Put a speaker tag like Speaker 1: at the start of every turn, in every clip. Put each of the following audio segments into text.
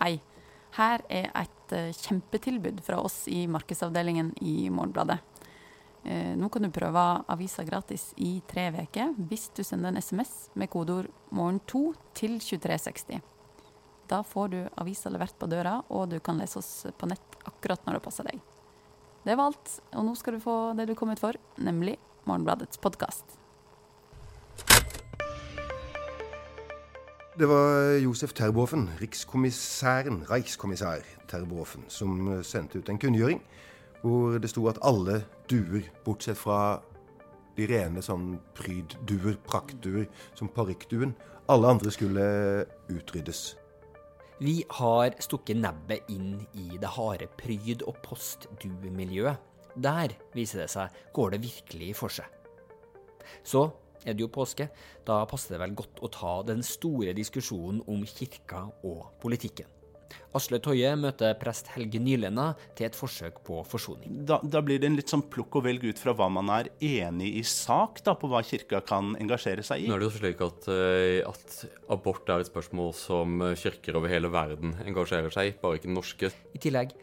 Speaker 1: Hei. Her er et eh, kjempetilbud fra oss i markedsavdelingen i Morgenbladet. Eh, nå kan du prøve avisa gratis i tre uker hvis du sender en SMS med kodeord 'morgen2' til 2360. Da får du avisa levert på døra, og du kan lese oss på nett akkurat når det passer deg. Det var alt, og nå skal du få det du kom ut for, nemlig Morgenbladets podkast.
Speaker 2: Det var Josef Terboven, rikskommissæren, reichskommissær Terboven, som sendte ut en kunngjøring hvor det sto at alle duer, bortsett fra de rene sånn prydduer, praktduer, som parykkduen, alle andre skulle utryddes.
Speaker 3: Vi har stukket nebbet inn i det harde pryd- og postduemiljøet. Der, viser det seg, går det virkelig for seg. Så er det jo påske. Da passer det vel godt å ta den store diskusjonen om kirka og politikken. Asle Toje møter prest Helge Nylenda til et forsøk på forsoning.
Speaker 4: Da, da, blir det en litt sånn plukk og velg ut fra hva man er enig i sak, da, på hva kirka kan engasjere seg i.
Speaker 5: Nå er det jo slik at, eh, at abort er et spørsmål som kirker over hele verden engasjerer seg i, bare ikke den norske.
Speaker 3: I tillegg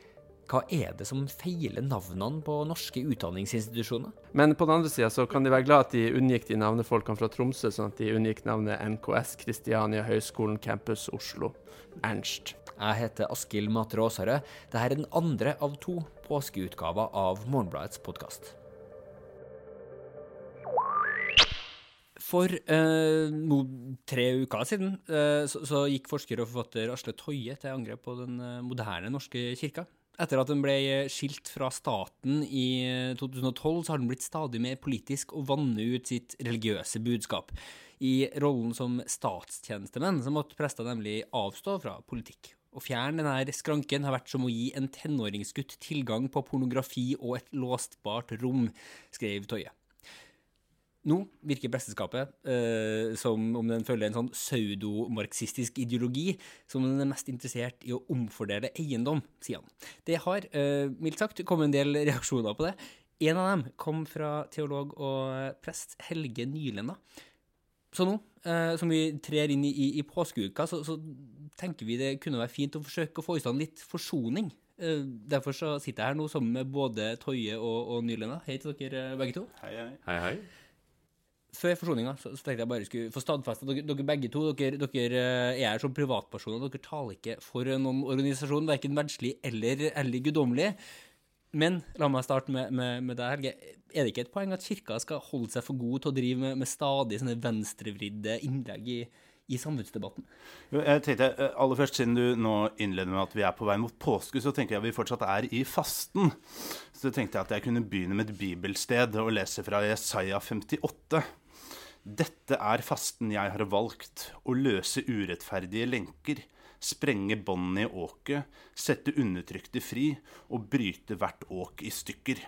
Speaker 3: hva er det som feiler navnene på norske utdanningsinstitusjoner?
Speaker 6: Men på den andre sida så kan de være glad at de unngikk de navnefolkene fra Tromsø, sånn at de unngikk navnet NKS, Kristiania Høgskolen Campus Oslo, Ernst.
Speaker 3: Jeg heter Askild Matre Aasarød. Dette er den andre av to påskeutgaver av Morgenbladets podkast. For eh, no, tre uker siden eh, så, så, gikk forsker og forfatter Asle Toje til angrep på den eh, moderne norske kirka. Etter at den ble skilt fra staten i 2012, eh, så har den blitt stadig mer politisk og vanner ut sitt religiøse budskap. I rollen som statstjenestemenn så måtte prester nemlig avstå fra politikk. Å fjerne denne skranken har vært som å gi en tenåringsgutt tilgang på pornografi og et låstbart rom, skrev Toje. Nå virker presteskapet eh, som om den følger en sånn pseudomarxistisk ideologi, som den er mest interessert i å omfordele eiendom, sier han. Det har, eh, mildt sagt, kommet en del reaksjoner på det. En av dem kom fra teolog og prest Helge Nylenda. Så nå, eh, som vi trer inn i, i, i påskeuka, så, så, tenker vi det kunne være fint å forsøke å få i stand litt forsoning. Eh, derfor så sitter jeg her nå sammen med både Toje og, og Nylenda. Hei til dere begge to.
Speaker 4: Hei, hei.
Speaker 5: hei, hei
Speaker 3: før forsoninga så, så, tenkte jeg bare skulle få stadfesta dere, dere begge to dere, dere, eh, er her som privatpersoner. Dere taler ikke for noen organisasjon, verken verdslig eller, eller guddommelig. Men la meg starte med, med, med deg, Helge. Er det ikke et poeng at kirka skal holde seg for god til å drive med, med stadig sånne venstrevridde innlegg i, i samfunnsdebatten?
Speaker 4: Jeg tenkte, eh, aller først, Siden du nå innleder med at vi er på vei mot påske, så tenker jeg vi fortsatt er i fasten. Så tenkte jeg at jeg kunne begynne med et bibelsted og lese fra Jesaja 58. Dette er fasten jeg har valgt, å løse urettferdige lenker, sprenge båndene i åket, sette undertrykte fri og bryte hvert åk i stykker.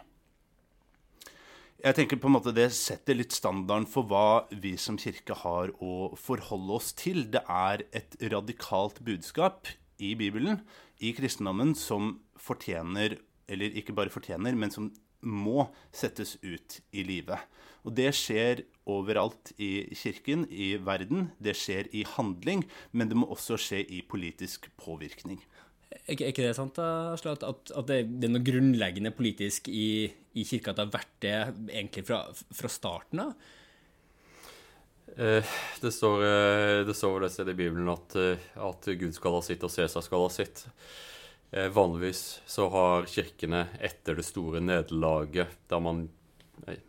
Speaker 4: Jeg tenker på en måte Det setter litt standarden for hva vi som kirke har å forholde oss til. Det er et radikalt budskap i Bibelen, i kristendommen, som fortjener, eller ikke bare fortjener, men som må settes ut i livet. Og det skjer overalt i kirken, i verden. Det skjer i handling, men det må også skje i politisk påvirkning.
Speaker 3: Er ikke, det sant, Asle, at, at, at, det er noe grunnleggende politisk i, i kirka at det har vært det egentlig fra, fra starten av?
Speaker 5: Eh, det står, eh, det står det stedet i Bibelen at, eh, at Gud skal ha sitt og Cæsar skal ha sitt. Vanligvis så har kirkene etter det store nederlaget, da man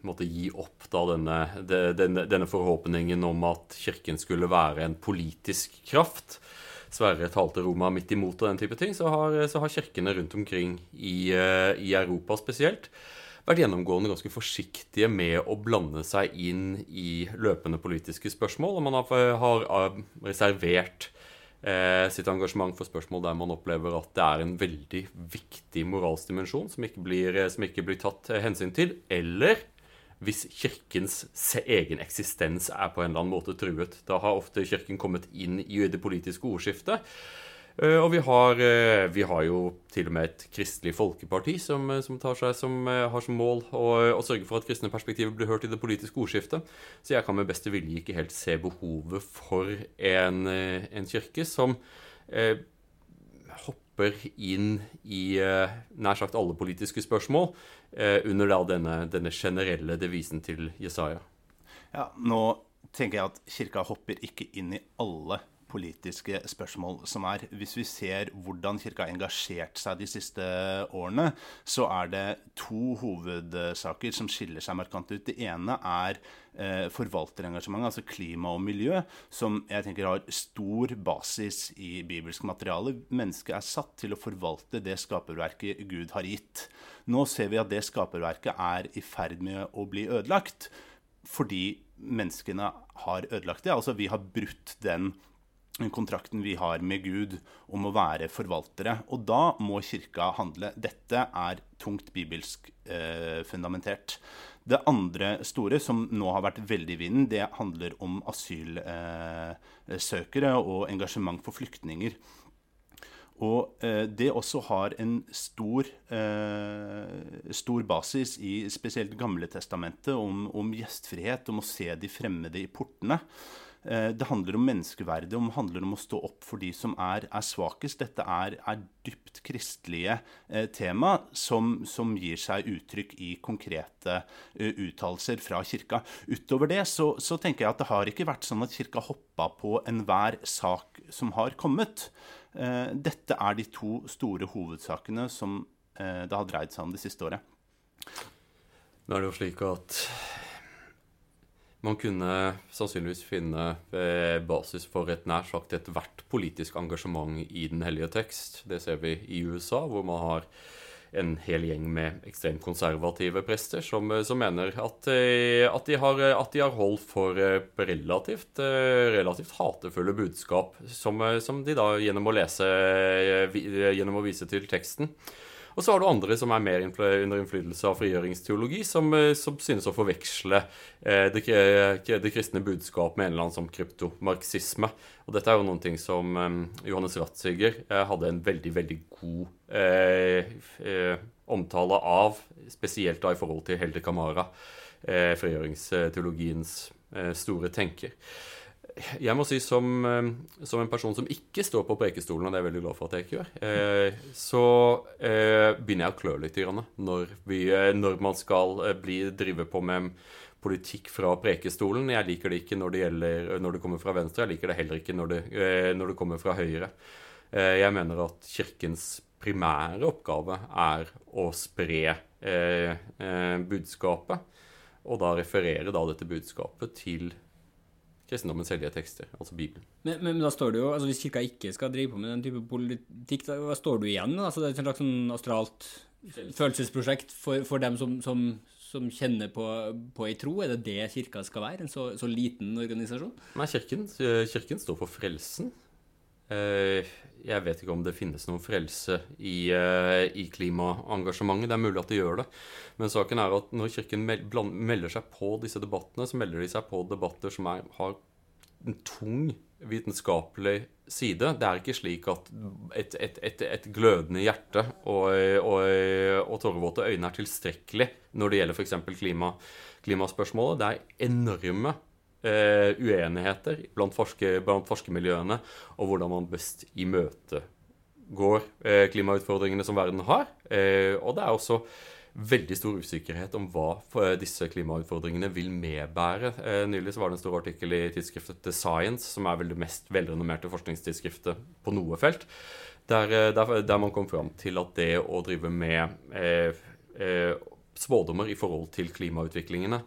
Speaker 5: måtte gi opp da denne, denne, denne, forhåpningen om at kirken skulle være en politisk kraft. Sverre talte Roma midt imot og den type ting. Så har, så har kirkene rundt omkring i, eh, i, Europa spesielt vært gjennomgående ganske forsiktige med å blande seg inn i løpende politiske spørsmål. Og man har, har reservert sitt engasjement for spørsmål der man opplever at det er en veldig viktig moralsk dimensjon som ikke blir, eh, som ikke blir tatt eh, hensyn til, eller hvis kirkens egen eksistens er på en eller annen måte truet. Da har ofte kirken kommet inn i det politiske ordskiftet. Eh, og vi har, eh, vi har, jo til og med et kristelig folkeparti som, tar som, som har som mål å, å, sørge for at kristne perspektiver blir hørt i det politiske ordskiftet. Så jeg kan med beste vilje ikke helt se behovet for en, en kirke som eh, hopper inn i eh, nær sagt alle politiske spørsmål eh, under da denne, denne generelle devisen til Jesaja.
Speaker 4: Ja, nå tenker jeg at kirka hopper ikke inn i alle politiske spørsmål som er. Hvis vi ser hvordan Kirka har engasjert seg de siste årene, så er det to hovedsaker som skiller seg markant ut. Det ene er eh, forvalterengasjement, altså klima og miljø, som jeg tenker har stor basis i bibelsk materiale. Mennesket er satt til å forvalte det skaperverket Gud har gitt. Nå ser vi at det skaperverket er i ferd med å bli ødelagt fordi menneskene har ødelagt det. Altså vi har brutt den kontrakten vi har med Gud om å være forvaltere. Og da må kirka handle. Dette er tungt bibelsk eh, fundamentert. Det andre store, som nå har vært veldig i vinden, det handler om asylsøkere eh, og engasjement for flyktninger. Og eh, det også har en stor, eh, stor basis i spesielt Gamle testamentet om, om gjestfrihet, om å se de fremmede i portene. Eh, det handler om menneskeverdet, det handler om å stå opp for de som er, er svakest. Dette er, er dypt kristelige eh, tema som, som, gir seg uttrykk i konkrete uh, uttalelser fra kirka. Utover det så, så, tenker jeg at det har ikke vært sånn at kirka hoppa på enhver sak som har kommet. Eh, dette er de to store hovedsakene som eh, det har dreid seg om det siste året.
Speaker 5: Nå er det jo slik at man kunne sannsynligvis finne eh, basis for et nær sagt ethvert politisk engasjement i Den hellige tekst. Det ser vi i USA, hvor man har en hel gjeng med ekstremt konservative prester som, eh, som mener at, eh, at, de har, at, de har, holdt for relativt, relativt hatefulle budskap, som, som, de da gjennom å lese Gjennom å vise til teksten og så har du andre som er mer under innflytelse av frigjøringsteologi, som, eh, som synes å forveksle eh, det, det, kristne budskap med en eller annen som kryptomarxisme. Og dette er jo noen ting som eh, Johannes Ratziger eh, hadde en veldig, veldig god eh, eh, omtale av, spesielt da i forhold til Helde Kamara, frigjøringsteologiens store tenker jeg må si som, eh, som, en person som ikke står på prekestolen, og det er jeg veldig glad for at jeg ikke gjør, eh, så eh, begynner jeg å klø litt når, vi, når man skal bli, drive på med politikk fra prekestolen. Jeg liker det ikke når det, gjelder, når det kommer fra venstre, jeg liker det heller ikke når det, når det kommer fra høyre. jeg mener at Kirkens primære oppgave er å spre budskapet, og da referere da dette budskapet til kristendommens hellige tekster, altså Bibelen.
Speaker 3: Men, men, da står det jo, altså hvis kirka ikke skal drive på med den type politikk, da, hva står du igjen? Altså det er et slags sånn astralt følelsesprosjekt for, for dem som, som, som kjenner på, på ei tro? Er det det kirka skal være? En så, så liten organisasjon?
Speaker 5: Nei, kirken, kirken, står for frelsen. Eh, jeg vet ikke om det finnes noen frelse i, eh, i, klimaengasjementet. Det er mulig at det gjør det. Men saken er at når Kirken melder seg på disse debattene, så melder de seg på debatter som er, har en tung vitenskapelig side. Det er ikke slik at et, et, et, et glødende hjerte og, og, og tårevåte øyne er tilstrekkelig når det gjelder f.eks. Klima, klimaspørsmålet. Det er enorme eh, uenigheter blant, forske, blant forskermiljøene og hvordan man best imøtegår eh, klimautfordringene som verden har. Eh, og det er også veldig stor usikkerhet om hva eh, disse klimautfordringene vil medbære. Eh, nylig så var det en stor artikkel i tidsskriftet The Science, som er vel det mest velrenommerte forskningstidsskriftet på noe felt, der, eh, der, der, man kom fram til at det å drive med eh, eh, spådommer i forhold til klimautviklingene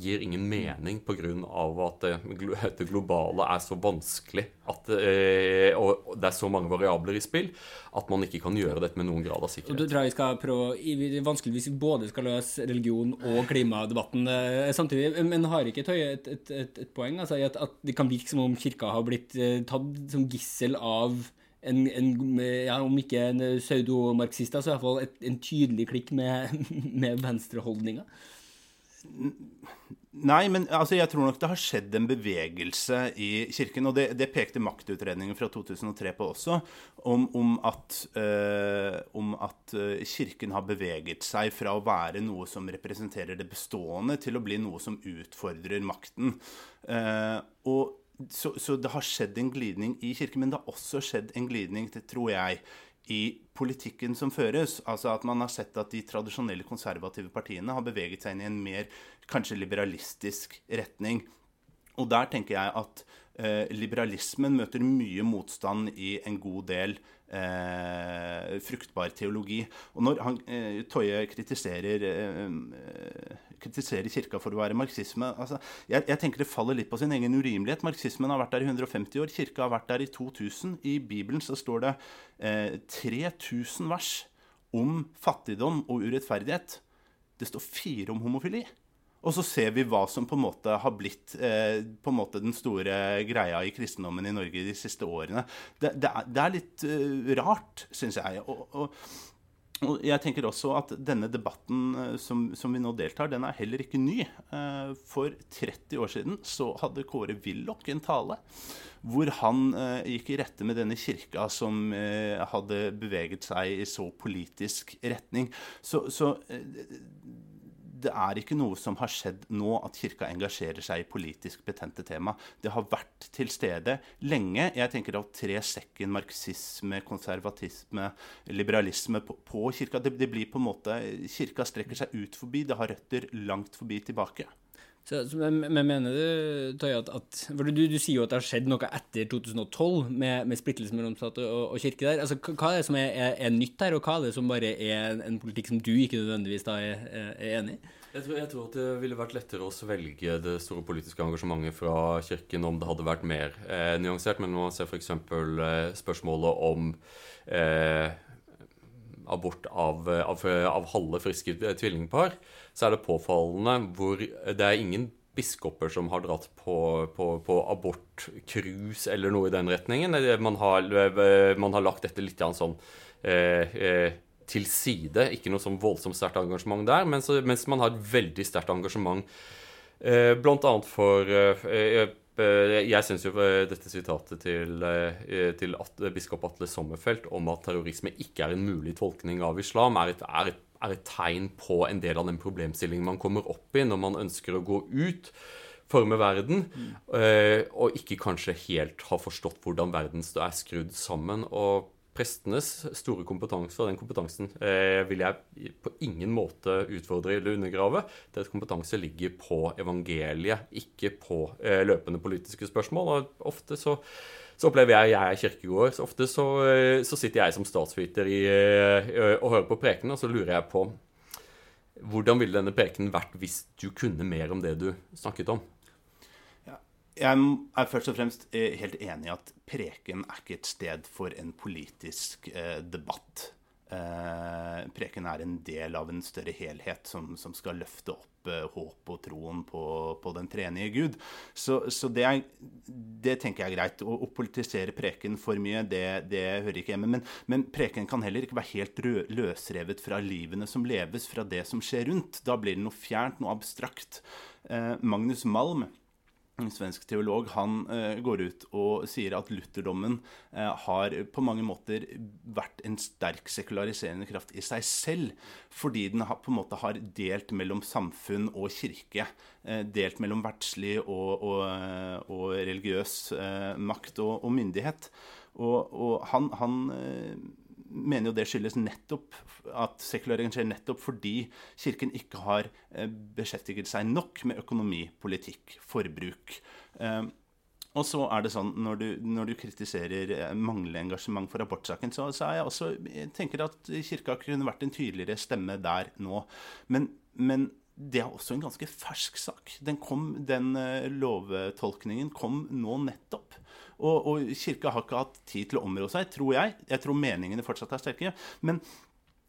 Speaker 5: gir ingen mening pga. at det globale er så vanskelig at, eh, og det er så mange variabler i spill at man ikke kan gjøre dette med noen grad av sikkerhet.
Speaker 3: Du tror vi skal prøve, vanskelig hvis vi både skal løse religion og klimadebatten eh, samtidig. Men har ikke Tøye et, et, et, et, poeng? Altså, at, at det kan virke som om kirka har blitt eh, tatt som gissel av en, en, ja, om ikke en pseudomarxist, så iallfall en tydelig klikk med, med venstreholdninga?
Speaker 4: Nei, men altså, jeg tror nok det har skjedd en bevegelse i Kirken. Og det, det pekte maktutredningen fra 2003 på også, om, om, at, øh, om, at, eh, Kirken har beveget seg fra å være noe som representerer det bestående, til å bli noe som utfordrer makten. Uh, og så, så, det har skjedd en glidning i kirken, men det har også skjedd en glidning, det tror jeg, i politikken som føres. Altså at man har sett at de tradisjonelle konservative partiene har beveget seg inn i en mer kanskje liberalistisk retning. Og der tenker jeg at liberalismen møter mye motstand i en god del eh, fruktbar teologi. Og når han, eh, Toje kritiserer, eh, kritiserer kirka for å være marxisme altså, jeg, jeg, tenker det faller litt på sin egen urimelighet. Marxismen har vært der i 150 år. Kirka har vært der i 2000. I Bibelen så står det 3000 vers om fattigdom og urettferdighet. Det står fire om homofili. Og så ser vi hva som på en måte har blitt eh, på en måte den store greia i kristendommen i Norge de siste årene. Det, det, er, det er, litt uh, rart, syns jeg. Og, og, og, jeg tenker også at denne debatten uh, som, som, vi nå deltar, den er heller ikke ny. Uh, for 30 år siden så hadde Kåre Willoch en tale hvor han gikk i rette med denne kirka som hadde beveget seg i så politisk retning. Så, så det er ikke noe som har skjedd nå, at Kirka engasjerer seg i politisk betente tema. Det har vært til stede lenge. Jeg tenker å tre sekken marxisme, konservatisme, liberalisme på, på Kirka. Det, det, blir på en måte Kirka strekker seg ut forbi. Det har røtter langt forbi tilbake.
Speaker 3: Så, men, men, mener du, Tøye, at, at du, du, sier jo at det har skjedd noe etter 2012 med, med splittelse mellom stat og, og, kirke der. Altså, hva er det som er, er, er, nytt der, og hva er det som bare er en politikk som du ikke nødvendigvis da er, er enig i?
Speaker 5: Jeg tror, jeg tror, at det ville vært lettere å svelge det store politiske engasjementet fra Kirken om det hadde vært mer eh, nyansert. Men når man ser f.eks. Eh, spørsmålet om eh, abort av, av, av halve friske tvillingpar, så er det påfallende hvor det er ingen biskoper som har dratt på, på, på abortcruise eller noe i den retningen. Man har, man har lagt dette litt sånn eh, eh, til side. Ikke noe sånn voldsomt sterkt engasjement der, mens, mens, man har et veldig sterkt engasjement eh, annet for eh, eh jeg syns jo eh, dette sitatet til, eh, til at, biskop Atle Sommerfelt om at terrorisme ikke er en mulig tolkning av islam, er et, er, et, er et, tegn på en del av den problemstillingen man kommer opp i når man ønsker å gå ut, forme verden, mm. og ikke kanskje helt har forstått hvordan verden er skrudd sammen. og prestenes store kompetanse, og den kompetansen eh, vil jeg på ingen måte utfordre eller undergrave. Deres kompetanse ligger på evangeliet, ikke på eh, løpende politiske spørsmål. Og ofte så, så opplever jeg jeg er kirkegård. Så ofte så, eh, så sitter jeg som statsviter i, eh, og hører på prekenen, og så lurer jeg på hvordan ville denne prekenen vært hvis du kunne mer om det du snakket om?
Speaker 4: Jeg er først og fremst eh, helt enig i at preken er ikke et sted for en politisk eh, debatt. Eh, preken er en del av en større helhet som, som skal løfte opp eh, håp og troen på, på, den trenige Gud. Så, så det, er, det, tenker jeg er greit. Å, å politisere preken for mye, det, det hører ikke hjemme. Men, men, preken kan heller ikke være helt løsrevet fra livene som leves, fra det som skjer rundt. Da blir det noe fjernt, noe abstrakt. Eh, Magnus Malm en svensk teolog, han eh, går ut og sier at lutherdommen eh, har på mange måter vært en sterk sekulariserende kraft i seg selv, fordi den har, på en måte har delt mellom samfunn og kirke. Eh, delt mellom verdslig og, og, og religiøs makt og, og, myndighet. Og, han, han mener jo det skyldes nettopp at sekulariseringen skjer nettopp fordi Kirken ikke har eh, beskjeftiget seg nok med økonomi, politikk, forbruk. Eh, og så er det sånn, Når du, når du kritiserer eh, manglende engasjement for abortsaken, så, så er jeg også, jeg tenker at Kirka kunne vært en tydeligere stemme der nå. Men, men det er også en ganske fersk sak. Den, kom, den lovtolkningen kom nå nettopp. Og, og, Kirka har ikke hatt tid til å områ seg, tror jeg. Jeg tror meningene fortsatt er sterke. Men,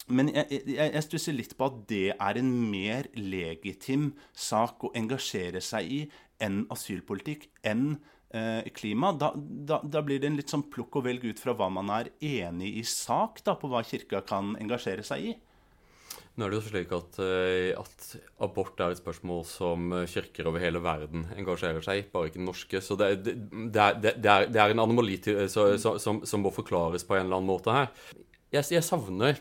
Speaker 4: men jeg, jeg, jeg stusser litt på at det er en mer legitim sak å engasjere seg i enn asylpolitikk, enn eh, klima. Da, da, da, blir det en litt sånn plukk og velg ut fra hva man er enig i sak, da, på hva Kirka kan engasjere seg i.
Speaker 5: Nå er det jo slik at, eh, at, abort er et spørsmål som eh, kirker over hele verden engasjerer seg i, bare ikke den norske. Så det, det, det, er, det er, en anomali så, så, som, som, må forklares på en eller annen måte her. Jeg, jeg savner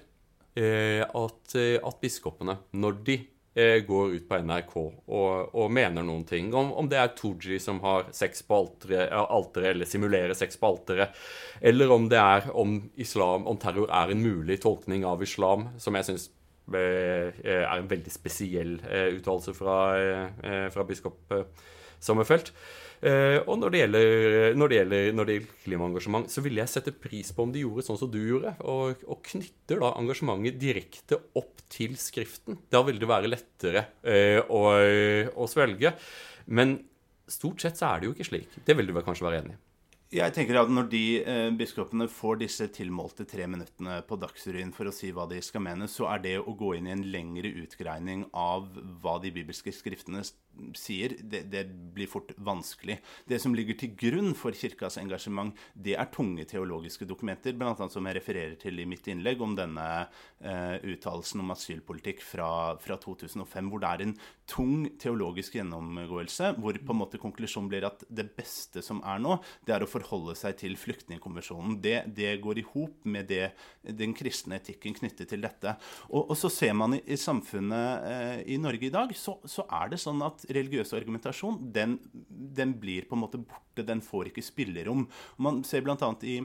Speaker 5: eh, at, eh, at, biskopene, når de eh, går ut på NRK og, og mener noen ting. Om, om det er Tooji som har sex på alteret, altere, eller simulerer sex på alteret, eller om det er om islam, om terror er en mulig tolkning av islam, som jeg syns eh, er en veldig spesiell eh, uttalelse fra, eh, fra biskop Sommerfelt. Og når det, gjelder, når, det gjelder, når det gjelder, klimaengasjement, så ville jeg sette pris på om de gjorde sånn som du gjorde, og, og knytter da engasjementet direkte opp til skriften. Da vil det være lettere å, å, svelge. Men stort sett så er det jo ikke slik. Det vil du vel kanskje være enig i?
Speaker 4: Jeg tenker at Når de eh, biskopene får disse tilmålte tre minuttene på Dagsrevyen for å si hva de skal mene, så er det å gå inn i en lengre utgreining av hva de bibelske skriftene sier, det, det, blir fort vanskelig. Det som ligger til grunn for kirkas engasjement, det er tunge teologiske dokumenter, bl.a. som jeg refererer til i mitt innlegg om denne eh, uttalelsen om asylpolitikk fra, fra, 2005, hvor det er en tung teologisk gjennomgåelse, hvor på en måte konklusjonen blir at det beste som er nå, det er å forholde seg til flyktningkonvensjonen. Det, det går i hop med det, den kristne etikken knyttet til dette. Og, og så ser man i, i samfunnet eh, i Norge i dag, så, så er det sånn at religiøs argumentasjon den, den, blir på en måte borte. Den får ikke spillerom. Man ser blant annet i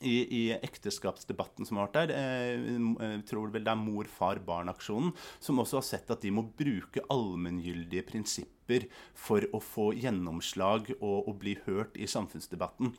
Speaker 4: i, i, ekteskapsdebatten som har vært der, eh, jeg tror vel det er mor-far-barn-aksjonen, som også har sett at de må bruke allmenngyldige prinsipper for å få gjennomslag og, og bli hørt i samfunnsdebatten.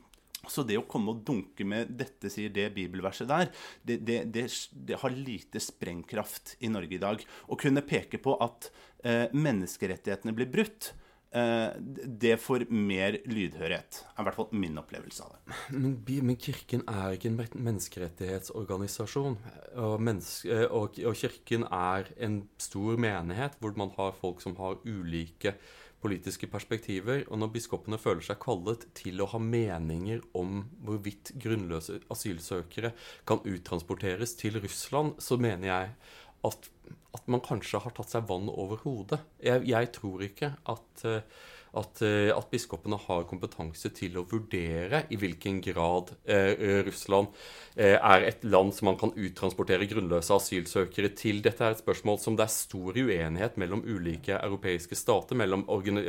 Speaker 4: Så det å komme og dunke med 'dette sier det bibelverset der', det, det, det, det har lite sprengkraft i Norge i dag. Å kunne peke på at eh, menneskerettighetene blir brutt, eh, det får mer lydhørighet. er i hvert fall min opplevelse av det.
Speaker 5: Men, men Kirken er ikke en menneskerettighetsorganisasjon. Og, menneske, og, og Kirken er en stor menighet hvor man har folk som har ulike politiske perspektiver. Og når biskopene føler seg kallet til å ha meninger om hvorvidt grunnløse asylsøkere kan uttransporteres til Russland, så mener jeg at, at man kanskje har tatt seg vann over hodet. Jeg, jeg tror ikke at uh, at, eh, at, biskopene har kompetanse til å vurdere i hvilken grad eh, eh, Russland eh, er et land som man kan uttransportere grunnløse asylsøkere til. Dette er et spørsmål som det er stor uenighet mellom ulike europeiske stater, mellom,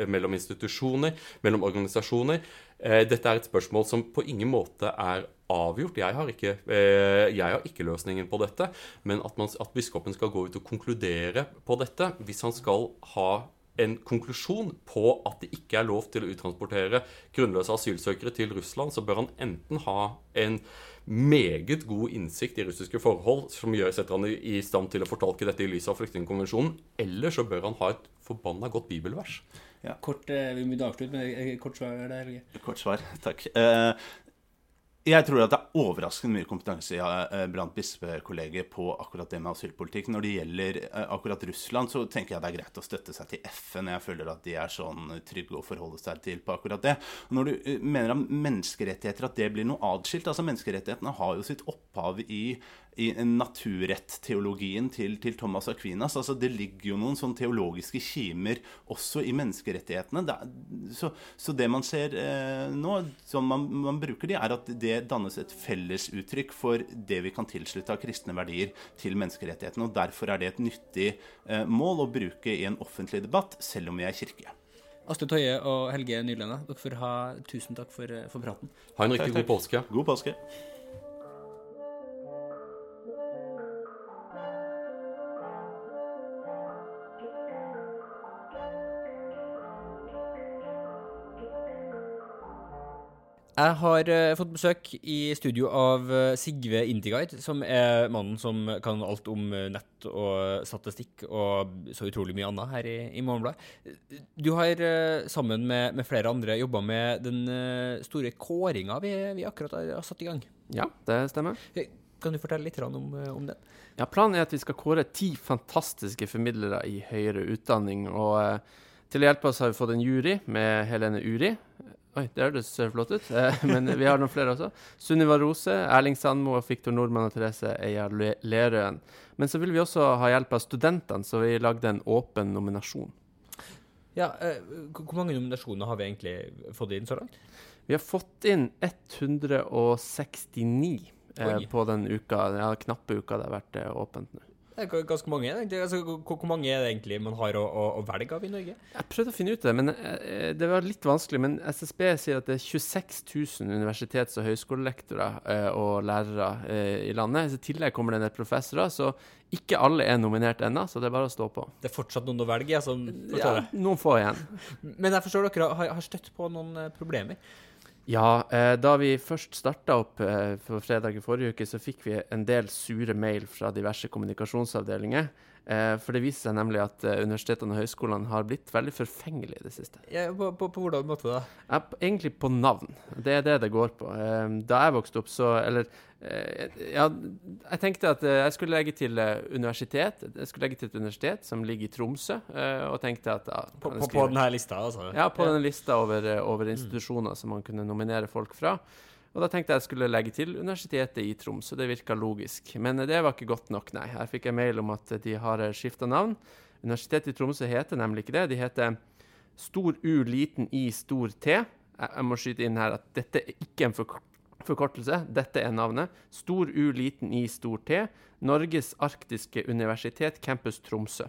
Speaker 5: mellom institusjoner, mellom organisasjoner. Eh, dette er et spørsmål som på ingen måte er avgjort. Jeg har ikke, eh, jeg har ikke løsningen på dette. Men at, man, at biskopen skal gå ut og konkludere på dette, hvis han skal ha en konklusjon på at det ikke er lov til å uttransportere grunnløse asylsøkere til Russland, så bør han enten ha en meget god innsikt i russiske forhold, som gjør setter han i stand til å fortolke dette i lys av flyktningkonvensjonen, eller så bør han ha et forbanna godt bibelvers.
Speaker 3: Ja. Kort, eh, vi må avslutte med eh, kort svar der,
Speaker 4: Kort svar, takk. Eh, jeg tror at det er overraskende mye kompetanse eh, blant bispekolleger på akkurat det med asylpolitikk. Når det gjelder akkurat Russland, så tenker jeg det er greit å støtte seg til FN. Jeg føler at de er sånn trygge å forholde seg til på akkurat det. Når du mener om menneskerettigheter, at det blir noe atskilt altså Menneskerettighetene har jo sitt opphav i i naturrettteologien til, til, Thomas Aquinas. Altså, det ligger jo noen sånn teologiske kimer også i menneskerettighetene. Det, så, så, det man ser eh, nå, som man, man, bruker de, er at det dannes et fellesuttrykk for det vi kan tilslutte av kristne verdier til menneskerettighetene. og Derfor er det et nyttig eh, mål å bruke i en offentlig debatt, selv om vi er kirke.
Speaker 3: Astrid Tøye og Helge Nylende, dere får ha tusen takk for, eh, for praten.
Speaker 5: Ha en riktig god påske.
Speaker 4: God påske.
Speaker 3: Jeg har uh, fått besøk i studio av uh, Sigve Intiguide, som er mannen som kan alt om uh, nett og statistikk og så utrolig mye annet her i, i Morgenbladet. Du har sammen med, med, flere andre jobba med den store kåringa vi, vi, akkurat har, har, satt i gang.
Speaker 6: Ja, det stemmer.
Speaker 3: Kan du fortelle litt om, om den?
Speaker 6: Ja, Planen er at vi skal kåre ti fantastiske formidlere i høyere utdanning. og til å hjelpe oss har vi fått en jury med Helene Uri. Oi, det høres flott ut. Eh, men vi har noen flere også. Sunniva Rose, Erling Sandmo, Fiktor Nordmann og Therese Eia Lerøen. Men så vil vi også ha hjelp av studentene, så vi lagde en åpen nominasjon.
Speaker 3: Ja, eh, Hvor mange nominasjoner har vi egentlig fått inn så langt?
Speaker 6: Vi har fått inn 169 eh, på den uka, ja, knappe uka det har vært eh, åpent nå.
Speaker 3: Det er ganske mange. Altså, hvor, mange er det egentlig man har å, å, å velge av i Norge?
Speaker 6: Jeg prøvde å finne ut det, men eh, det var litt vanskelig. Men SSB sier at det er 26 000 universitets- og høyskolelektorer eh, og lærere eh, i landet. I tillegg kommer det del professorer, så ikke alle er nominert ennå. Så det er bare å stå på.
Speaker 3: Det er fortsatt noen å velge, Altså,
Speaker 6: Ja, noen få igjen.
Speaker 3: Men jeg forstår dere har, har støtt på noen problemer.
Speaker 6: Ja, eh, da vi først starta opp eh, på fredag i forrige uke, så fikk vi en del sure mail fra diverse kommunikasjonsavdelinger. Eh, for det viser seg nemlig at eh, universitetene og høyskolene har blitt veldig forfengelige i det siste.
Speaker 3: Ja, på, på, på hvordan måte da?
Speaker 6: Ja, egentlig på navn. Det er det det går på. Eh, Da jeg vokste opp, så Eller eh, Ja, jeg tenkte at jeg skulle legge til universitet. Jeg skulle legge til et universitet som ligger i Tromsø, eh, og tenkte at ja,
Speaker 3: På, på, denne lista, altså?
Speaker 6: ja, på denne lista over, over institusjoner som man kunne nominere folk fra. Og da tenkte jeg jeg skulle legge til Universitetet i Tromsø. Det virka logisk. Men eh, det var ikke godt nok, nei. Her fikk jeg mail om at eh, de har skifta navn. Universitetet i Tromsø heter nemlig ikke det. De heter Stor U, liten I, stor T. Jeg må skyte inn her at dette er ikke en forkortelse. Dette er navnet. Stor U, liten I, stor T. Norges arktiske universitet, campus Tromsø.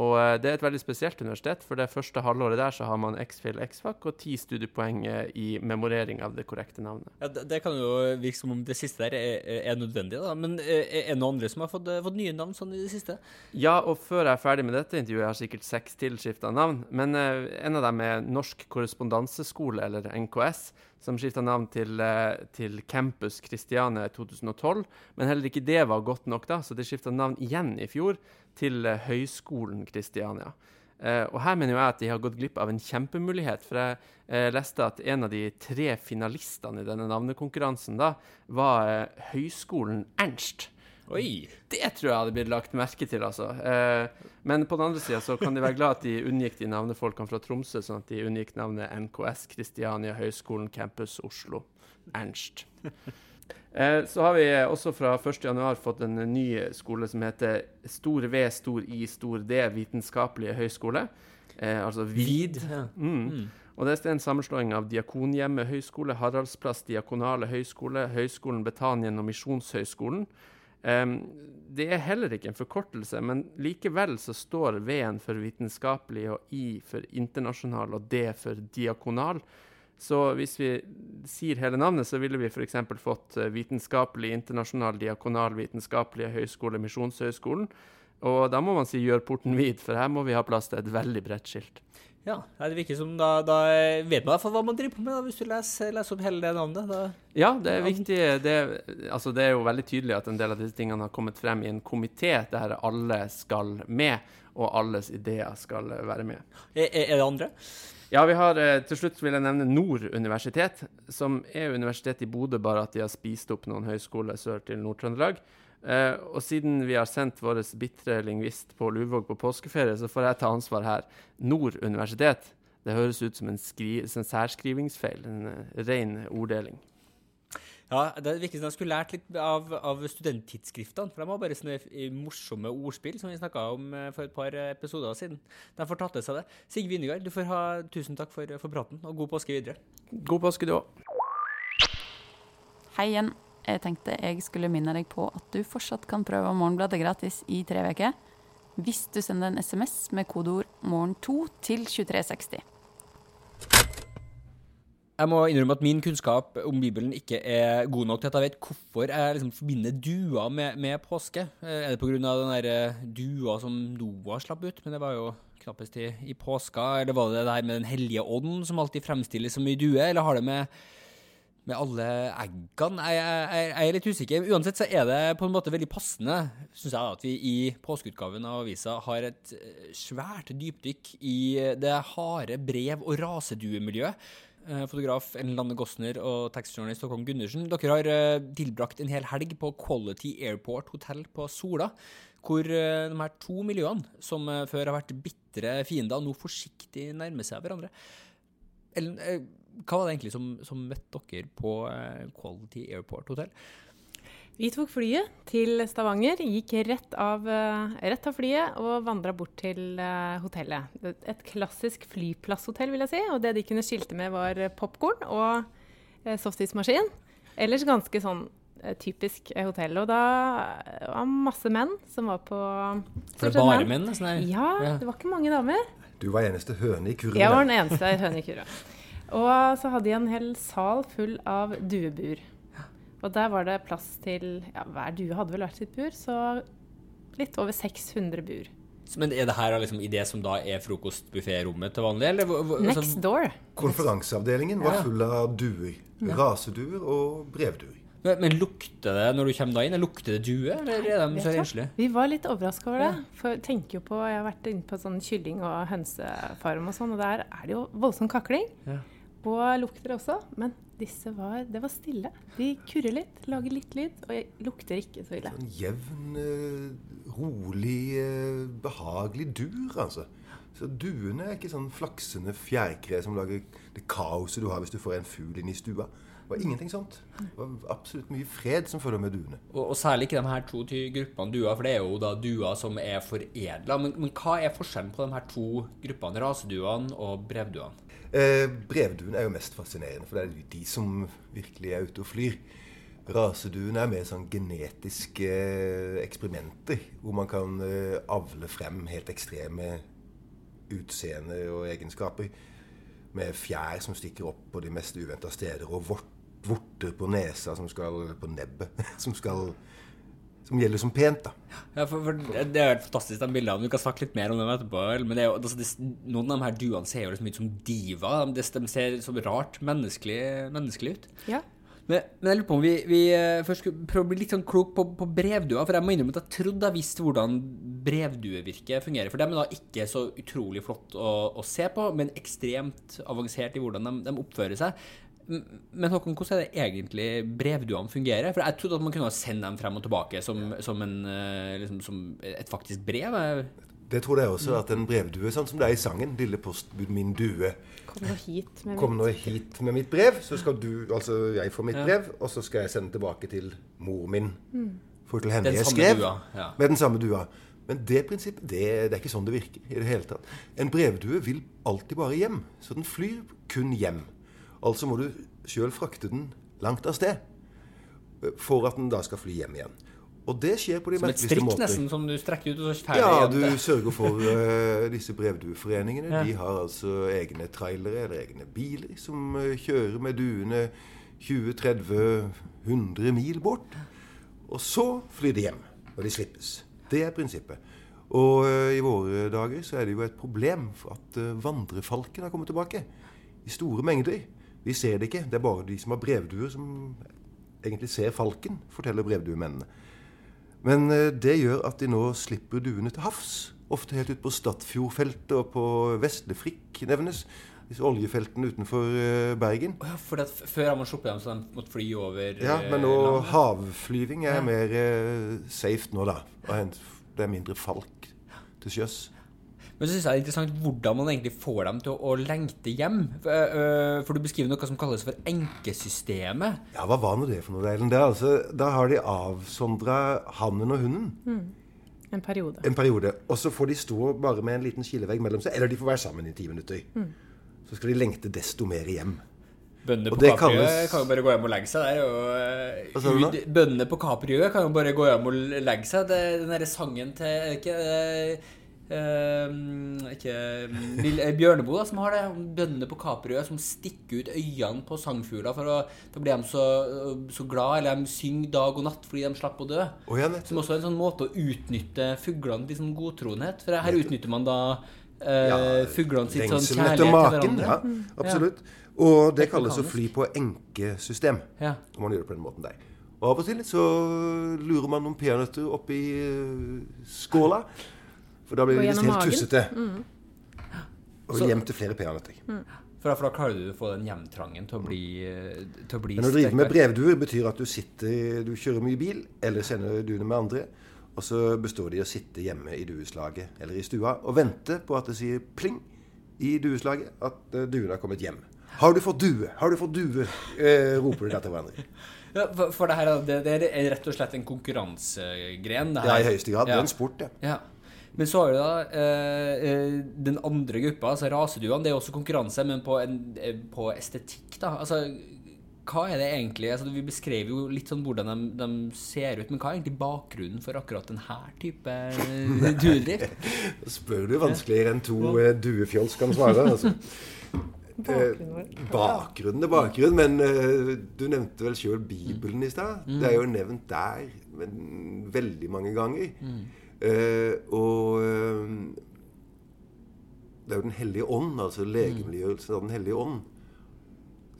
Speaker 6: Og eh, det er et veldig spesielt universitet, for det første halvåret der så har man X-Fil, X-Fac og ti studiepoeng eh, i memorering av det korrekte navnet.
Speaker 3: Ja, det, det kan jo virke som om det siste der er, er nødvendig, da. Men eh, er det noen andre som har fått, fått nye navn sånn i det siste?
Speaker 6: Ja, og før jeg er ferdig med dette intervjuet, jeg har sikkert seks til skifta navn, men en av dem er Norsk korrespondanseskole, eller NKS, som skifta navn til, eh, til Campus Kristiania 2012. Men heller ikke det var godt nok, da, så de skifta navn igjen i fjor til eh, Høgskolen Kristiania. Uh, og her mener jeg at de har gått glipp av en kjempemulighet, for jeg uh, leste at en av de tre finalistene i denne navnekonkurransen da var uh, Høgskolen Ernst.
Speaker 3: Oi!
Speaker 6: Det tror jeg hadde blitt lagt merke til, altså. Eh, men på den andre sida så kan de være glad at de unngikk de navnefolkene fra Tromsø, sånn at de unngikk navnet NKS Kristiania Høgskolen Campus Oslo. Ernst. Eh, så har vi også fra 1.1 fått en ny skole som heter Stor V, Stor I, Stor D Vitenskapelige høgskole. Eh, altså VID.
Speaker 3: Ja.
Speaker 6: Mm. Og det er en sammenslåing av Diakonhjemmet høgskole, Haraldsplass diakonale høgskole, Høgskolen Betanien og Misjonshøgskolen. Det er heller ikke en forkortelse, men likevel så står V-en for vitenskapelig og I for internasjonal og D for diakonal. Så hvis vi sier hele navnet, så ville vi f.eks. fått eh, Vitenskapelig internasjonal diakonal vitenskapelige høyskole Misjonshøgskolen. Og da må man si 'gjør porten vid', for her må vi ha plass til et veldig bredt skilt.
Speaker 3: Ja, det virker som da, da vet man hva man driver på med, da, hvis du leser, leser opp hele det navnet. Da.
Speaker 6: Ja, det er viktig. Det, altså det er jo veldig tydelig at en del av disse tingene har kommet frem i en komité der alle skal med, og alles ideer skal være med.
Speaker 3: Er, er det andre?
Speaker 6: Ja, vi har eh, til slutt vil jeg nevne Nord universitet, som er universitet i Bodø, bare at de har spist opp noen høyskoler sør til Nord-Trøndelag. Eh, og siden vi har sendt vår bitre lingvist på Luvåg på påskeferie, så får jeg ta ansvar her. Nord universitet. Det høres ut som en, skri en særskrivingsfeil, en uh, ren orddeling.
Speaker 3: Ja, Det virker som jeg skulle lært litt av, av studenttidsskriftene. For de har bare sånne eh, morsomme ordspill som vi snakka om eh, for et par episoder siden. De får tatt til seg det. Sigve Innegard, du får ha tusen takk for, for praten, og god påske videre.
Speaker 6: God påske, du òg.
Speaker 1: Hei igjen. Jeg tenkte jeg skulle minne deg på at du fortsatt kan prøve Morgenbladet gratis i tre uker hvis du sender en SMS med kodeord 'morgen2' til 2360.
Speaker 3: Jeg må innrømme at min kunnskap om Bibelen ikke er god nok til at jeg vet hvorfor jeg liksom forbinder dua med, med påske. Eh, Er det pga. den der eh, dua som Noah slapp ut? Men det var jo knappest i, i påska. Eller var det det her med Den hellige ånd som alltid fremstilles som ei due? Eller har det med, med alle eggene? Jeg, jeg, jeg er litt usikker. Uansett så er det på en måte veldig passende, syns jeg, at vi i påskeutgaven av avisa har et eh, svært dypdykk i det harde brev- og raseduemiljøet. Eh, Fotograf Ellen Lande Gossner og tekstjournalist Håkon Gundersen. Dere har eh, tilbrakt en hel helg på Quality Airport Hotel på Sola, hvor de her to miljøene, som før har vært bitre fiender, nå forsiktig nærmer seg hverandre. Ellen, hva var det egentlig som, som møtte dere på eh, Quality Airport Hotel?
Speaker 7: Vi tok flyet til Stavanger, gikk rett av, eh, rett av flyet og vandra bort til eh, hotellet. Et klassisk flyplasshotell, vil jeg si. Og det de kunne skilte med, var popkorn og softismaskin. Ellers ganske sånn typisk hotell. Og da var det masse menn som var på
Speaker 3: For det er bare menn? Sånn.
Speaker 7: Ja,
Speaker 3: Ja.
Speaker 7: det var ikke mange damer.
Speaker 2: Du var eneste høne i kurven.
Speaker 7: Jeg var den eneste høne i kurven. Og så hadde de en hel sal full av duebur. Og der var det plass til ja, Hver due hadde vel hvert sitt bur, så litt over 600 bur.
Speaker 3: Men er det her liksom i det som da er frokostbufférommet til vanlig, eller? altså-
Speaker 7: Next door.
Speaker 2: Konferanseavdelingen var full av duer. Raseduer og brevduer.
Speaker 3: Men, men lukter det når du kommer da inn? Lukter det due, eller er de så renslige?
Speaker 7: Vi var litt overraska over det. For jeg tenker jo på, Jeg har vært inne på sånn kylling- og hønsefarm og sånn, og der er det jo voldsom kakling.
Speaker 3: Ja.
Speaker 7: Og lukter også. Men disse var, det var stille. De kurrer litt, lager litt lyd, og jeg lukter ikke så ille.
Speaker 2: En jevn, eh, rolig, eh, behagelig dur, altså. Så duene er ikke sånn flaksende fjærkre som lager det kaoset du har hvis du får en fugl inn i stua. Det var ingenting sånt. Det var absolutt mye fred som følger med duene.
Speaker 3: Og, og særlig ikke de her to gruppene duer, for det er jo da duer som er foredla. Men, men hva er forskjellen på de her to gruppene, raseduene og brevduene?
Speaker 2: Eh, brevduen er jo mest fascinerende, for det er de som virkelig er ute og flyr. Raseduen er mer sånn genetiske eh, eksperimenter, hvor man kan eh, avle frem helt ekstreme utseende og egenskaper. Med fjær som stikker opp på de mest uventa steder, og vorter på nesa som skal På nebbet. Som skal Som gjelder som pent, da.
Speaker 3: Ja, for, for Det er helt fantastisk, de bildene. Vi kan snakke litt mer om dem etterpå. Men det er jo, altså, det, noen av de her duene ser jo liksom ut som diva. De, de ser så rart menneskelig, menneskelig ut.
Speaker 7: Ja.
Speaker 3: Men, men jeg lurer på om vi, vi eh, først skulle prøve å bli litt sånn klok på, på brevduer. For jeg må innrømme at jeg trodde jeg visste hvordan brevduevirket fungerer. For dem er da ikke så utrolig flott å, å se på, men ekstremt avansert i hvordan de, de oppfører seg. Men Håkon, hvordan er det egentlig brevduene fungerer? For jeg trodde at man kunne sende dem frem og tilbake som, som, en, eh, liksom, som et faktisk brev.
Speaker 2: Det tror jeg også, at en brevdue, sånn som det er i sangen 'Lille postbud, min due',
Speaker 7: Kom nå hit med
Speaker 2: Kom
Speaker 7: mitt-
Speaker 2: nå hit med mitt brev, så skal du, altså jeg får mitt
Speaker 3: Ja.
Speaker 2: brev, og så skal jeg sende tilbake til mor min. For til henne
Speaker 3: Den
Speaker 2: jeg skrev.
Speaker 3: dua, ja.
Speaker 2: Med den samme dua. Men det prinsippet, det, det er ikke sånn det virker i det hele tatt. En brevdue vil alltid bare hjem, så den flyr kun hjem. Altså må du sjøl frakte den langt av sted for at den da skal fly hjem igjen. Og det skjer på de
Speaker 3: Som et strikk, nesten, som du strekker ut, og så ferdig.
Speaker 2: Ja, du sørger for uh, disse brevdueforeningene.
Speaker 3: Ja.
Speaker 2: De har altså egne trailere eller egne biler som uh, kjører med duene 20-30-100 mil bort. Og så flyr de hjem og de slippes. Det er prinsippet. Og uh, i våre dager så er det jo et problem for at eh, vandrefalken har kommet tilbake. I store mengder. Vi ser det ikke. Det er bare de som har brevduer som egentlig ser falken, forteller brevduemennene. Men eh, det gjør at de nå slipper duene til havs. Ofte helt ut på Stadfjordfeltet og på Vestlefrikk nevnes. Disse oljefeltene utenfor eh, Bergen.
Speaker 3: Ja, for før har man sluppet dem, så de måtte fly over
Speaker 2: Ja,
Speaker 3: eh,
Speaker 2: Men nå
Speaker 3: landet.
Speaker 2: havflyving er
Speaker 3: Ja.
Speaker 2: mer safe nå, da. Det er mindre falk til sjøs.
Speaker 3: Men så synes jeg det er interessant hvordan man egentlig får dem til å, å lengte hjem. For, øh, for du beskriver noe som kalles for enkesystemet.
Speaker 2: Ja, hva var nå det for noe, Eilen? Altså, da har de avsondra hannen og hunden
Speaker 7: En periode.
Speaker 2: en periode. Og så får de stå bare med en liten skillevegg mellom seg. Eller de får være sammen i ti minutter. Så skal de lengte desto mer hjem.
Speaker 3: Bøndene på
Speaker 2: kalles-
Speaker 3: kan jo bare gå hjem og legge seg der. Og,
Speaker 2: Hva sa du nå?
Speaker 3: Bøndene på Kapriø kan jo bare gå hjem og legge seg. Det, den derre sangen til ikke, øh, ikke øh, eh, Bjørneboe da, som har det. Bøndene på Kapriø som stikker ut øynene på sangfugler. For å, da blir de så, så glad, eller de synger dag og natt fordi de slapp å dø.
Speaker 2: Oh, ja.
Speaker 3: Som også er en sånn måte å utnytte fuglene til sånn godtroenhet. For her utnytter man da eh, fuglene sitt sånn kjærlighet til hverandre.
Speaker 2: Ja, absolutt. Og det
Speaker 3: Helt
Speaker 2: kalles å fly på enkesystem.
Speaker 3: Ja.
Speaker 2: Om man gjør det på den måten der. Og av og til så lurer man noen peanøtter oppi uh, skåla. For da blir det
Speaker 7: litt
Speaker 2: helt tussete. Mm. Og
Speaker 3: Så-
Speaker 2: hjem til flere peanøtter.
Speaker 3: For da, for da klarer du å få den hjemtrangen til å bli, eh, til å bli
Speaker 2: Men å drive med brevduer betyr at du sitter Du kjører mye bil, eller sender duene med andre. Og så består de i å sitte hjemme i dueslaget eller i stua og vente på at det sier pling i dueslaget at duene har kommet hjem. Har du fått due? Har du fått due? Eh, roper de da til hverandre.
Speaker 3: Ja, for, for det her er- det, det er rett og slett en konkurransegren. det her.
Speaker 2: Ja, i høyeste grad. Det er en sport, det.
Speaker 3: Ja. Men så har du da eh, eh, den andre gruppa, altså raseduene. Det er også konkurranse, men på, en, eh, på estetikk, da. Altså, hva er det egentlig altså Vi beskrev jo litt sånn hvordan de, de ser ut, men hva er egentlig bakgrunnen for akkurat denne type duedrift?
Speaker 2: Spør du vanskeligere enn to eh, duefjols kan svare. Altså.
Speaker 7: Bakgrunnen.
Speaker 2: Eh, bakgrunnen er bakgrunn, men uh, du nevnte vel sjøl Bibelen i stad. Det er jo nevnt der men, veldig mange ganger. Eh, og eh, det er jo Den hellige ånd, altså legemliggjørelsen av Den hellige ånd,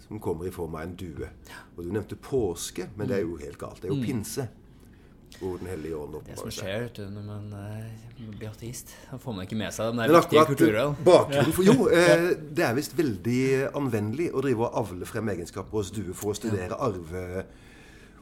Speaker 2: som kommer i form av en due. Og du nevnte påske, men det er jo helt galt. Det er jo pinse. Hvor Den hellige ånd
Speaker 3: Det som skjer vet du, når man eh, blir ateist, da får man ikke med seg de der
Speaker 2: Men
Speaker 3: viktige kulturen.
Speaker 2: bakgrunnen for Jo, eh, det er visst veldig anvendelig å drive og avle frem egenskaper hos duer for å studere arve,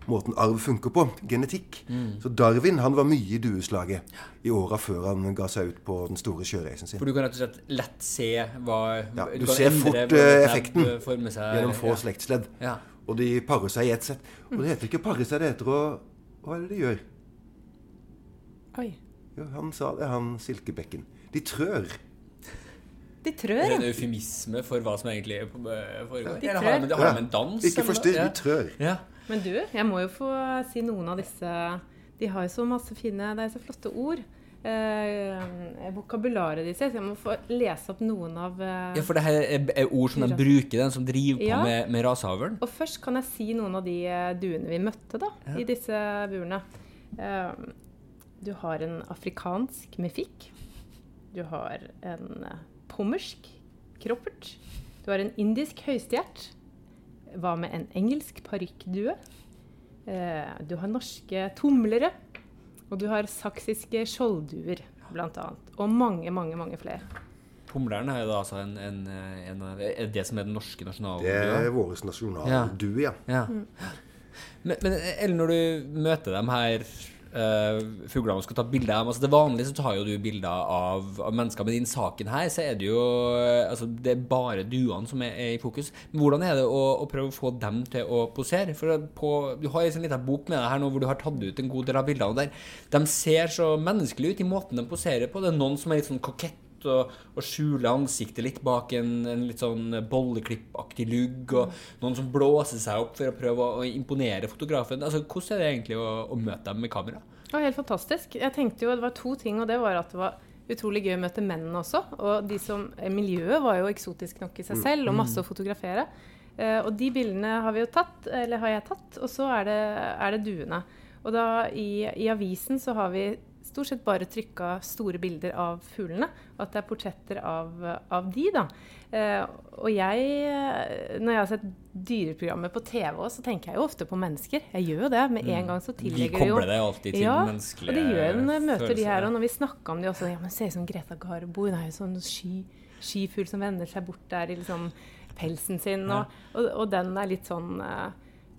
Speaker 2: måten arv funker på. Genetikk.
Speaker 3: Mm.
Speaker 2: Så Darwin han var mye i dueslaget i åra før han ga seg ut på den store sjøreisen sin.
Speaker 3: For du kan rett og slett lett se hva
Speaker 2: Ja, du
Speaker 3: kan
Speaker 2: ser
Speaker 3: endre
Speaker 2: fort,
Speaker 3: hvordan
Speaker 2: eh, effekten
Speaker 3: seg.
Speaker 2: Gjennom få
Speaker 3: ja.
Speaker 2: slektsledd.
Speaker 3: Ja.
Speaker 2: Og de parer seg i ett sett. Og det heter ikke å pare seg, det heter å Hva er det de gjør?
Speaker 7: Oi.
Speaker 2: Jo, han sa det, han Silkebekken. De trør.
Speaker 7: De trør,
Speaker 3: det
Speaker 7: ja.
Speaker 3: en eufemisme for hva som egentlig eh, foregår?
Speaker 7: De
Speaker 3: Eller
Speaker 7: trør.
Speaker 3: har de, har de en dans?
Speaker 2: Ikke
Speaker 3: eller
Speaker 2: forstyrr, de trør.
Speaker 3: Ja.
Speaker 7: Men du, jeg må jo få si noen av disse De har jo så masse fine Det er så flotte ord. Eh, vokabularet deres. Så jeg må få lese opp noen av eh,
Speaker 3: ja, for det her er, er ord som de bruker, den som driver på
Speaker 7: Ja.
Speaker 3: med, med rasehavlen?
Speaker 7: Og først kan jeg si noen av de eh, duene vi møtte da, i disse burene. Eh, du har en afrikansk mefikk. Du har en eh, pommersk kroppert. Du har en indisk høystjert. Hva med en engelsk parykkdue? Eh, du har norske tumlere. Og du har saksiske skjoldduer, blant annet. Og mange, mange, mange flere.
Speaker 3: Pomleren er jo da altså en, en, en av Er det som er den norske
Speaker 2: Det er vår nasjonaldue, ja.
Speaker 3: Ja. Men, men Ellen, når du møter dem her uh, fuglene og skal ta bilde av altså Det vanlige så tar jo du bilder av, av mennesker, men i denne saken her så er det jo eh, altså Det er bare duene som er, er i fokus. Men hvordan er det å, å prøve å få dem til å posere? For på, Du har en sånn liten bok med deg her nå hvor du har tatt ut en god del av bildene. der De ser så menneskelige ut i måten de poserer på. Det er noen som er litt sånn og, og skjule ansiktet litt bak en, en litt sånn bolleklippaktig lugg, og noen som blåser seg opp for å prøve å, å imponere fotografen. Altså, Hvordan er det egentlig å, å møte dem med kamera?
Speaker 7: Det var helt fantastisk. Jeg tenkte jo, Det var to ting, og det var at det var utrolig gøy å møte mennene også. Og de som, eh, miljøet var jo eksotisk nok i seg selv, og masse å fotografere. Eh, og de bildene har vi jo tatt, eller har jeg tatt, og så er det, er det duene. Og da i, i avisen så har vi stort sett bare trykka store bilder av fuglene, at det er portretter av, av de, da. Eh, og jeg, eh, når jeg har sett dyreprogrammer på TV òg, så tenker jeg jo ofte på mennesker. Jeg gjør jo det. Med en gang så
Speaker 3: Vi
Speaker 7: tillegger det jo
Speaker 3: kobler det alltid til
Speaker 7: ja,
Speaker 3: menneskelige
Speaker 7: og det gjør jeg når jeg møter de her.
Speaker 3: ja.
Speaker 7: Og når vi snakka om de også Ja, men ser ut som Greta Garbo. Hun er jo sånn sky, skyfugl som vender seg bort der i liksom pelsen sin. Og, og, og den er litt sånn eh,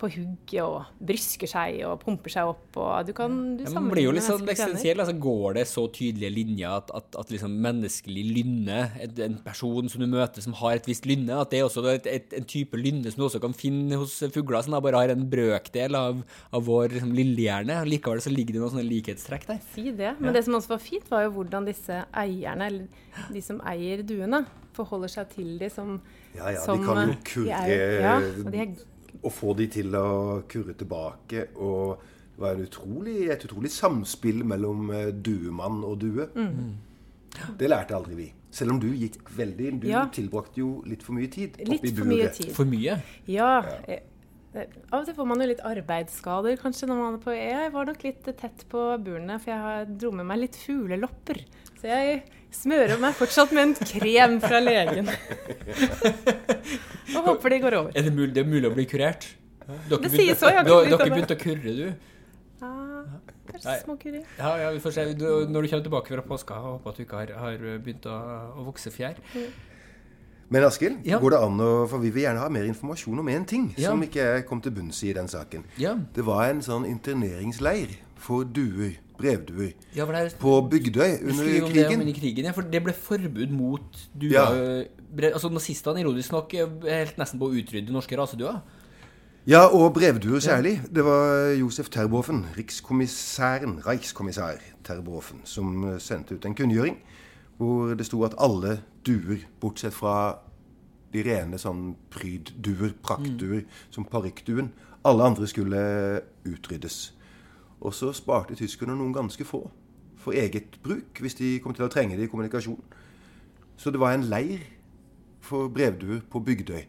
Speaker 7: på hugget og brysker seg og pumper seg opp. Og du kan du
Speaker 3: Ja, man blir jo litt sånn eksistensiell. Altså, går det så tydelige linjer at, at, at liksom menneskelig lynne, en person som du møter som har et visst lynne, at det er også et, et, en type lynne som du også kan finne hos fugler, som da bare har en brøkdel av, av vår liksom, lillehjerne. Likevel så ligger det noen sånne likhetstrekk der.
Speaker 7: Si det. Men det som også var fint, var jo hvordan disse eierne, eller de som eier duene, forholder seg til de som
Speaker 2: Ja, ja,
Speaker 7: som,
Speaker 2: de kan jo
Speaker 7: eh,
Speaker 2: kurre
Speaker 7: de er- ja, og
Speaker 2: få de til å kurre tilbake. Og det var en utrolig, et utrolig samspill mellom eh, duemann og due.
Speaker 7: Mm.
Speaker 2: Det lærte aldri vi. Selv om du gikk veldig inn. Du
Speaker 7: Ja.
Speaker 2: tilbrakte jo litt for mye tid
Speaker 7: litt
Speaker 2: oppi
Speaker 7: for mye tid.
Speaker 3: For mye.
Speaker 7: Ja. ja. eh, Av og til får man jo litt arbeidsskader kanskje når man er på Jeg var nok litt tett på burene, for jeg dro med meg litt fuglelopper. Så jeg smører meg fortsatt med en krem fra legen. og håper det går over.
Speaker 3: Er det, mulig, det er mulig å bli kurert? Dere
Speaker 7: Det sies så, jeg har ikke
Speaker 3: du har
Speaker 7: begynt
Speaker 3: ikke
Speaker 7: å-
Speaker 3: kurre, du?
Speaker 7: Ah, kanskje
Speaker 3: Nei. Ja, ja, vi får se. Du, når du kommer tilbake fra påska, håper at du ikke har, har begynt å, å vokse fjær.
Speaker 2: Men Askild,
Speaker 3: Ja.
Speaker 2: går det an å For vi vil gjerne ha mer informasjon om én ting
Speaker 3: Ja.
Speaker 2: som ikke kom til bunns i i den saken.
Speaker 3: Ja,
Speaker 2: Det var en sånn interneringsleir for duer, brevduer,
Speaker 3: ja er
Speaker 2: på Bygdøy under
Speaker 3: krigen. det
Speaker 2: krigen.
Speaker 3: ja, for det ble forbud mot duer.
Speaker 2: Ja.
Speaker 3: Altså Nazistene ironisk nok er helt nesten på å utrydde norske raseduer.
Speaker 2: Ja, og brevduer særlig. Det var Josef Terboven, rikskommissæren, Reichskommissær Terboven, som eh, sendte ut en kunngjøring hvor det sto at alle duer, bortsett fra de rene sånn prydduer, praktduer, som parykkduen. Alle andre skulle utryddes. Og så sparte tyskerne noen ganske få for eget bruk, hvis de kom til å trenge det i kommunikasjon. Så det var en leir for brevduer på Bygdøy.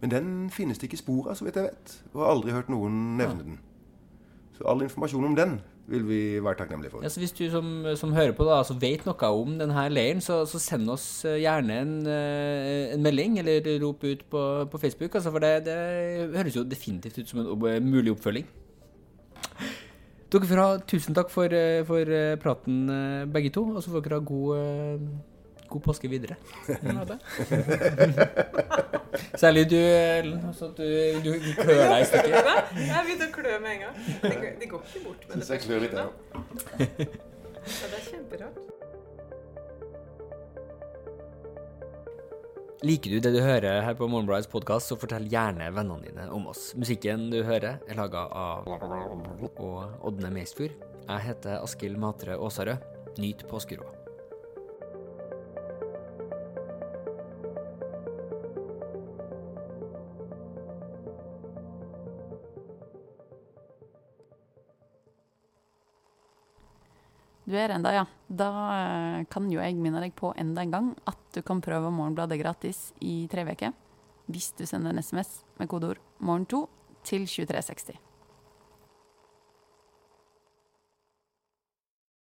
Speaker 2: Men den finnes det ikke spor av, så vidt jeg vet. Og har aldri hørt noen nevne den. Så all informasjon om den vil vi være takknemlige for.
Speaker 3: Ja, hvis du som, som hører på da, altså vet noe om denne leiren, så, så send oss eh, gjerne en, eh, en melding, eller rop ut på, på Facebook. Altså, for det, det høres jo definitivt ut som en mulig oppfølging. Dere får ha tusen takk for, eh, for eh, praten, eh, begge to. Og så får dere ha god, god påske videre. Særlig du, Ellen. Altså, at du, du klør deg i stykker.
Speaker 7: Jeg begynte å klø med en gang. Det går, ikke bort med
Speaker 2: Synes jeg klør litt, ja.
Speaker 7: Ja, det er kjemperart.
Speaker 3: Liker du det du hører her på Morgenbladets podkast, så fortell gjerne vennene dine om oss. Musikken du hører, er laga av og Ådne Meisfjord. Jeg heter Askild Matre Aasarød. Nyt påskeroa.
Speaker 1: Du er enda, ja. Da eh, kan jo jeg minne deg på enda en gang at du kan prøve Morgenbladet gratis i tre uker hvis du sender en SMS med kodeord 'morgen2' til 2360.